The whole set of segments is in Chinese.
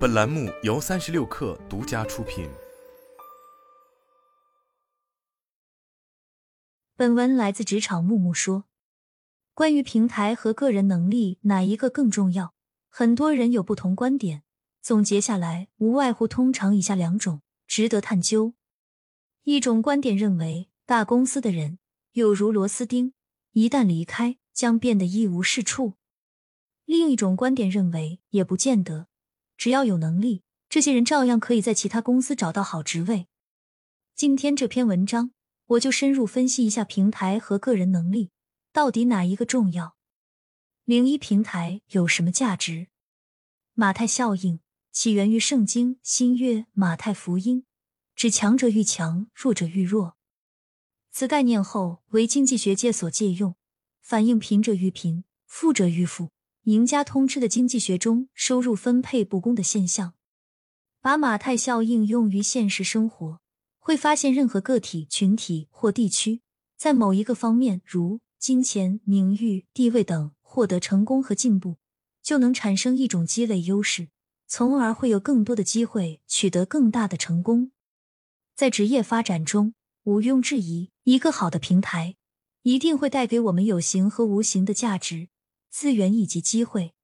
本栏目由三十六氪独家出品。本文来自职场木木说，关于平台和个人能力哪一个更重要，很多人有不同观点。总结下来，无外乎通常以下两种，值得探究。一种观点认为，大公司的人有如螺丝钉，一旦离开，将变得一无是处。另一种观点认为，也不见得。只要有能力，这些人照样可以在其他公司找到好职位。今天这篇文章，我就深入分析一下平台和个人能力到底哪一个重要。零一平台有什么价值？马太效应起源于圣经新约马太福音，指强者愈强，弱者愈弱。此概念后为经济学界所借用，反映贫者愈贫，富者愈富。赢家通吃的经济学中，收入分配不公的现象。把马太效应用于现实生活，会发现任何个体、群体或地区在某一个方面，如金钱、名誉、地位等，获得成功和进步，就能产生一种积累优势，从而会有更多的机会取得更大的成功。在职业发展中，毋庸置疑，一个好的平台一定会带给我们有形和无形的价值。资源以及机会，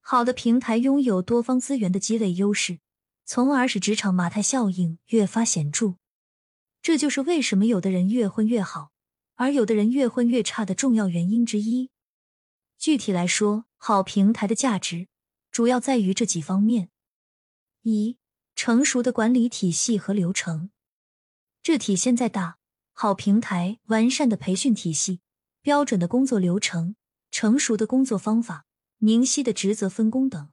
好的平台拥有多方资源的积累优势，从而使职场马太效应越发显著。这就是为什么有的人越混越好，而有的人越混越差的重要原因之一。具体来说，好平台的价值主要在于这几方面：一、成熟的管理体系和流程，这体现在大好平台完善的培训体系、标准的工作流程。成熟的工作方法、明晰的职责分工等。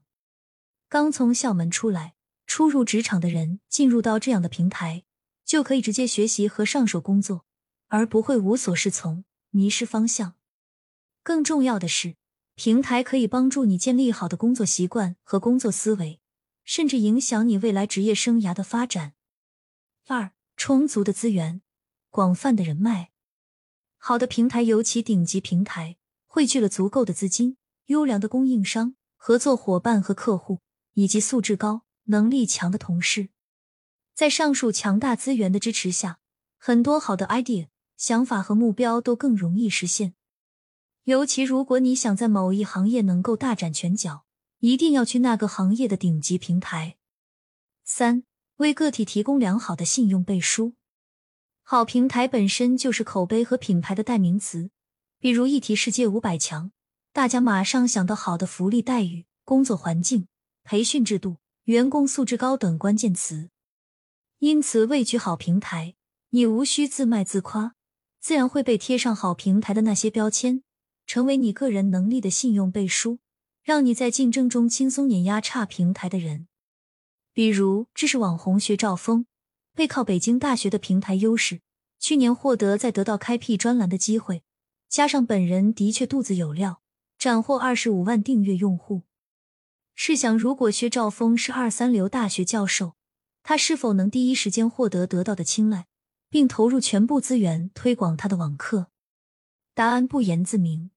刚从校门出来、初入职场的人进入到这样的平台，就可以直接学习和上手工作，而不会无所适从、迷失方向。更重要的是，平台可以帮助你建立好的工作习惯和工作思维，甚至影响你未来职业生涯的发展。二、充足的资源、广泛的人脉。好的平台，尤其顶级平台。汇聚了足够的资金、优良的供应商、合作伙伴和客户，以及素质高、能力强的同事。在上述强大资源的支持下，很多好的 idea、想法和目标都更容易实现。尤其如果你想在某一行业能够大展拳脚，一定要去那个行业的顶级平台。三、为个体提供良好的信用背书。好平台本身就是口碑和品牌的代名词。比如一提世界五百强，大家马上想到好的福利待遇、工作环境、培训制度、员工素质高等关键词。因此，位居好平台，你无需自卖自夸，自然会被贴上好平台的那些标签，成为你个人能力的信用背书，让你在竞争中轻松碾压差平台的人。比如，知识网红薛兆丰，背靠北京大学的平台优势，去年获得在得到开辟专栏的机会。加上本人的确肚子有料，斩获二十五万订阅用户。试想，如果薛兆丰是二三流大学教授，他是否能第一时间获得得到的青睐，并投入全部资源推广他的网课？答案不言自明。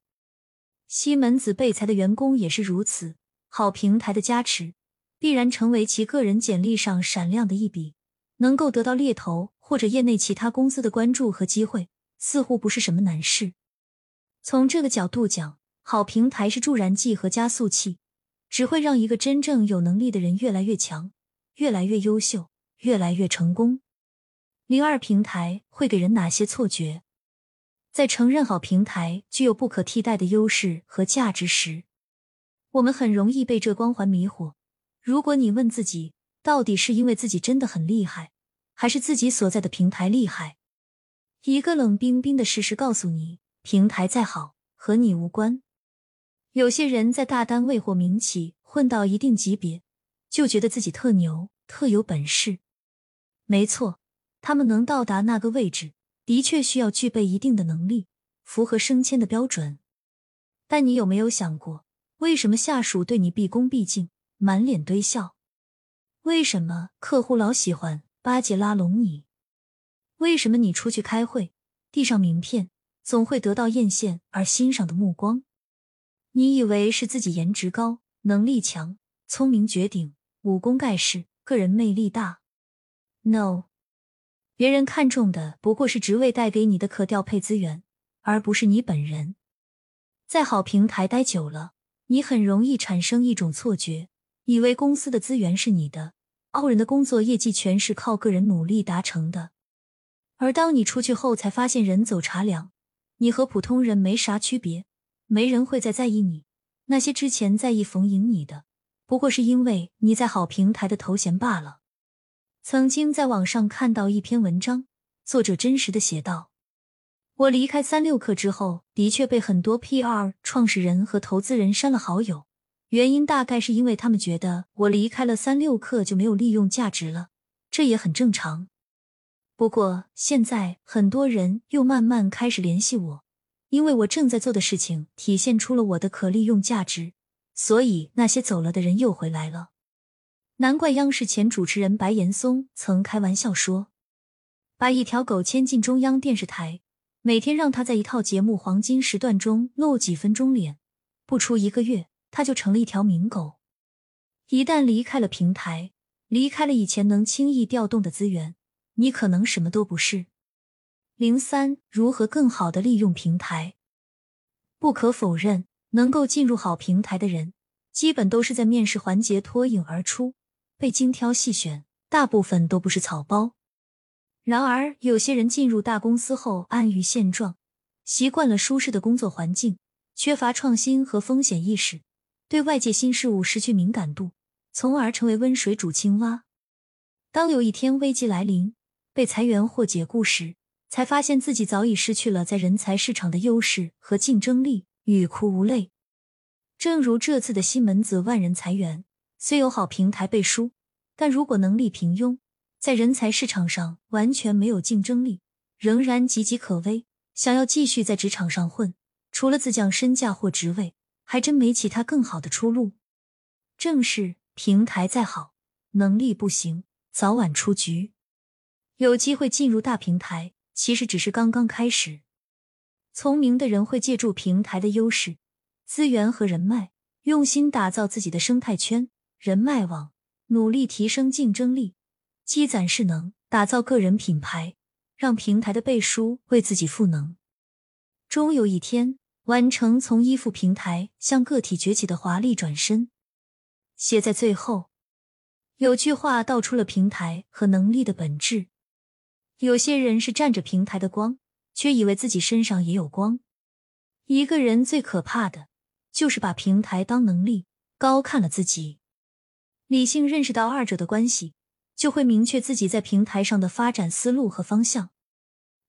西门子备才的员工也是如此，好平台的加持，必然成为其个人简历上闪亮的一笔，能够得到猎头或者业内其他公司的关注和机会，似乎不是什么难事。从这个角度讲，好平台是助燃剂和加速器，只会让一个真正有能力的人越来越强，越来越优秀，越来越成功。零二平台会给人哪些错觉？在承认好平台具有不可替代的优势和价值时，我们很容易被这光环迷惑。如果你问自己，到底是因为自己真的很厉害，还是自己所在的平台厉害？一个冷冰冰的事实告诉你。平台再好，和你无关。有些人在大单位或民企混到一定级别，就觉得自己特牛、特有本事。没错，他们能到达那个位置，的确需要具备一定的能力，符合升迁的标准。但你有没有想过，为什么下属对你毕恭毕敬、满脸堆笑？为什么客户老喜欢巴结拉拢你？为什么你出去开会，递上名片？总会得到艳羡而欣赏的目光。你以为是自己颜值高、能力强、聪明绝顶、武功盖世，个人魅力大。No，别人看重的不过是职位带给你的可调配资源，而不是你本人。在好平台待久了，你很容易产生一种错觉，以为公司的资源是你的，傲人的工作业绩全是靠个人努力达成的。而当你出去后，才发现人走茶凉，你和普通人没啥区别，没人会再在意你。那些之前在意逢迎你的，不过是因为你在好平台的头衔罢了。曾经在网上看到一篇文章，作者真实的写道：“我离开三六氪之后，的确被很多 PR 创始人和投资人删了好友，原因大概是因为他们觉得我离开了三六氪就没有利用价值了，这也很正常。不过现在很多人又慢慢开始联系我，因为我正在做的事情体现出了我的可利用价值，所以那些走了的人又回来了。”难怪央视前主持人白岩松曾开玩笑说：“把一条狗牵进中央电视台，每天让它在一套节目黄金时段中露几分钟脸，不出一个月，它就成了一条名狗。一旦离开了平台，离开了以前能轻易调动的资源，你可能什么都不是。”零三，如何更好的利用平台？不可否认，能够进入好平台的人，基本都是在面试环节脱颖而出。被精挑细选，大部分都不是草包。然而，有些人进入大公司后安于现状，习惯了舒适的工作环境，缺乏创新和风险意识，对外界新事物失去敏感度，从而成为温水煮青蛙。当有一天危机来临，被裁员或解雇时，才发现自己早已失去了在人才市场的优势和竞争力，欲哭无泪。正如这次的西门子万人裁员。虽有好平台背书，但如果能力平庸，在人才市场上完全没有竞争力，仍然岌岌可危。想要继续在职场上混，除了自降身价或职位，还真没其他更好的出路。正是平台再好，能力不行，早晚出局。有机会进入大平台，其实只是刚刚开始。聪明的人会借助平台的优势、资源和人脉，用心打造自己的生态圈。人脉网，努力提升竞争力，积攒势能，打造个人品牌，让平台的背书为自己赋能，终有一天完成从依附平台向个体崛起的华丽转身。写在最后，有句话道出了平台和能力的本质：有些人是占着平台的光，却以为自己身上也有光。一个人最可怕的就是把平台当能力，高看了自己。理性认识到二者的关系，就会明确自己在平台上的发展思路和方向，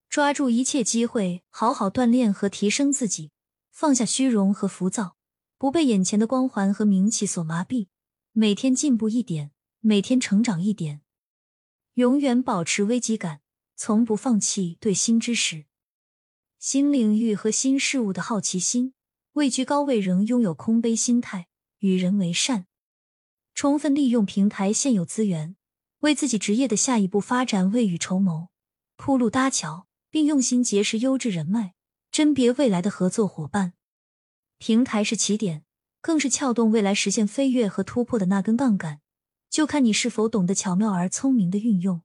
抓住一切机会，好好锻炼和提升自己，放下虚荣和浮躁，不被眼前的光环和名气所麻痹，每天进步一点，每天成长一点，永远保持危机感，从不放弃对新知识、新领域和新事物的好奇心，位居高位仍拥有空杯心态，与人为善。充分利用平台现有资源，为自己职业的下一步发展未雨绸缪、铺路搭桥，并用心结识优质人脉，甄别未来的合作伙伴。平台是起点，更是撬动未来实现飞跃和突破的那根杠杆，就看你是否懂得巧妙而聪明的运用。